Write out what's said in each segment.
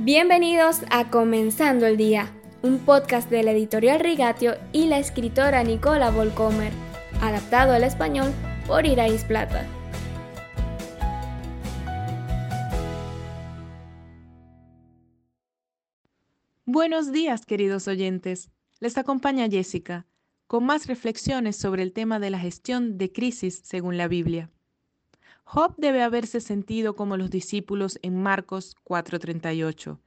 Bienvenidos a Comenzando el Día, un podcast de la editorial Rigatio y la escritora Nicola Volcomer, adaptado al español por Irais Plata. Buenos días, queridos oyentes. Les acompaña Jessica con más reflexiones sobre el tema de la gestión de crisis según la Biblia. Job debe haberse sentido como los discípulos en Marcos 4:38,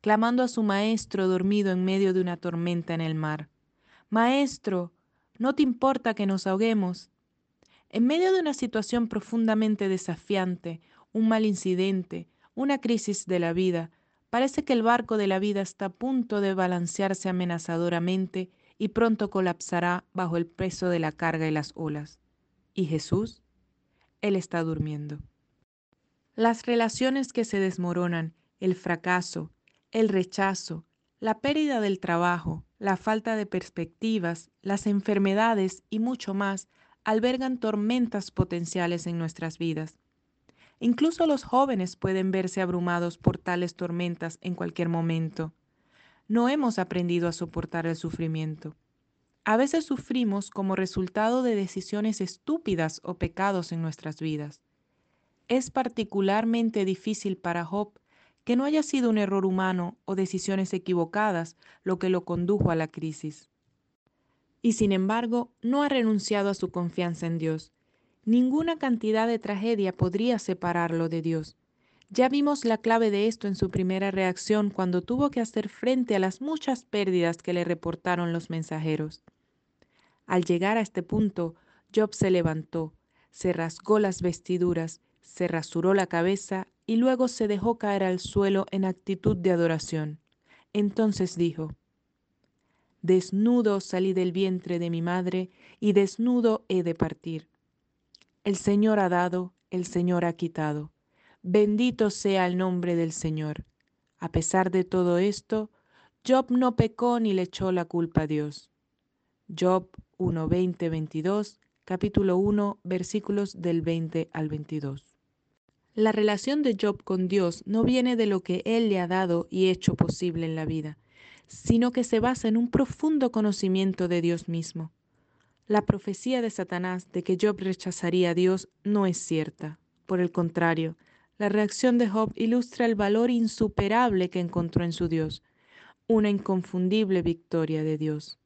clamando a su maestro dormido en medio de una tormenta en el mar. Maestro, ¿no te importa que nos ahoguemos? En medio de una situación profundamente desafiante, un mal incidente, una crisis de la vida, parece que el barco de la vida está a punto de balancearse amenazadoramente y pronto colapsará bajo el peso de la carga y las olas. ¿Y Jesús? Él está durmiendo. Las relaciones que se desmoronan, el fracaso, el rechazo, la pérdida del trabajo, la falta de perspectivas, las enfermedades y mucho más albergan tormentas potenciales en nuestras vidas. Incluso los jóvenes pueden verse abrumados por tales tormentas en cualquier momento. No hemos aprendido a soportar el sufrimiento. A veces sufrimos como resultado de decisiones estúpidas o pecados en nuestras vidas. Es particularmente difícil para Job que no haya sido un error humano o decisiones equivocadas lo que lo condujo a la crisis. Y sin embargo, no ha renunciado a su confianza en Dios. Ninguna cantidad de tragedia podría separarlo de Dios. Ya vimos la clave de esto en su primera reacción cuando tuvo que hacer frente a las muchas pérdidas que le reportaron los mensajeros. Al llegar a este punto, Job se levantó, se rasgó las vestiduras, se rasuró la cabeza y luego se dejó caer al suelo en actitud de adoración. Entonces dijo, Desnudo salí del vientre de mi madre y desnudo he de partir. El Señor ha dado, el Señor ha quitado. Bendito sea el nombre del Señor. A pesar de todo esto, Job no pecó ni le echó la culpa a Dios. Job 1, 20, 22, capítulo 1, versículos del 20 al 22. La relación de Job con Dios no viene de lo que Él le ha dado y hecho posible en la vida, sino que se basa en un profundo conocimiento de Dios mismo. La profecía de Satanás de que Job rechazaría a Dios no es cierta. Por el contrario, la reacción de Job ilustra el valor insuperable que encontró en su Dios, una inconfundible victoria de Dios.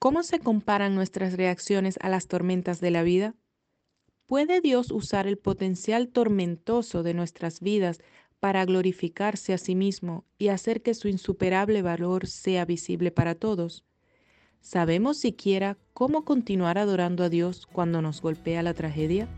¿Cómo se comparan nuestras reacciones a las tormentas de la vida? ¿Puede Dios usar el potencial tormentoso de nuestras vidas para glorificarse a sí mismo y hacer que su insuperable valor sea visible para todos? ¿Sabemos siquiera cómo continuar adorando a Dios cuando nos golpea la tragedia?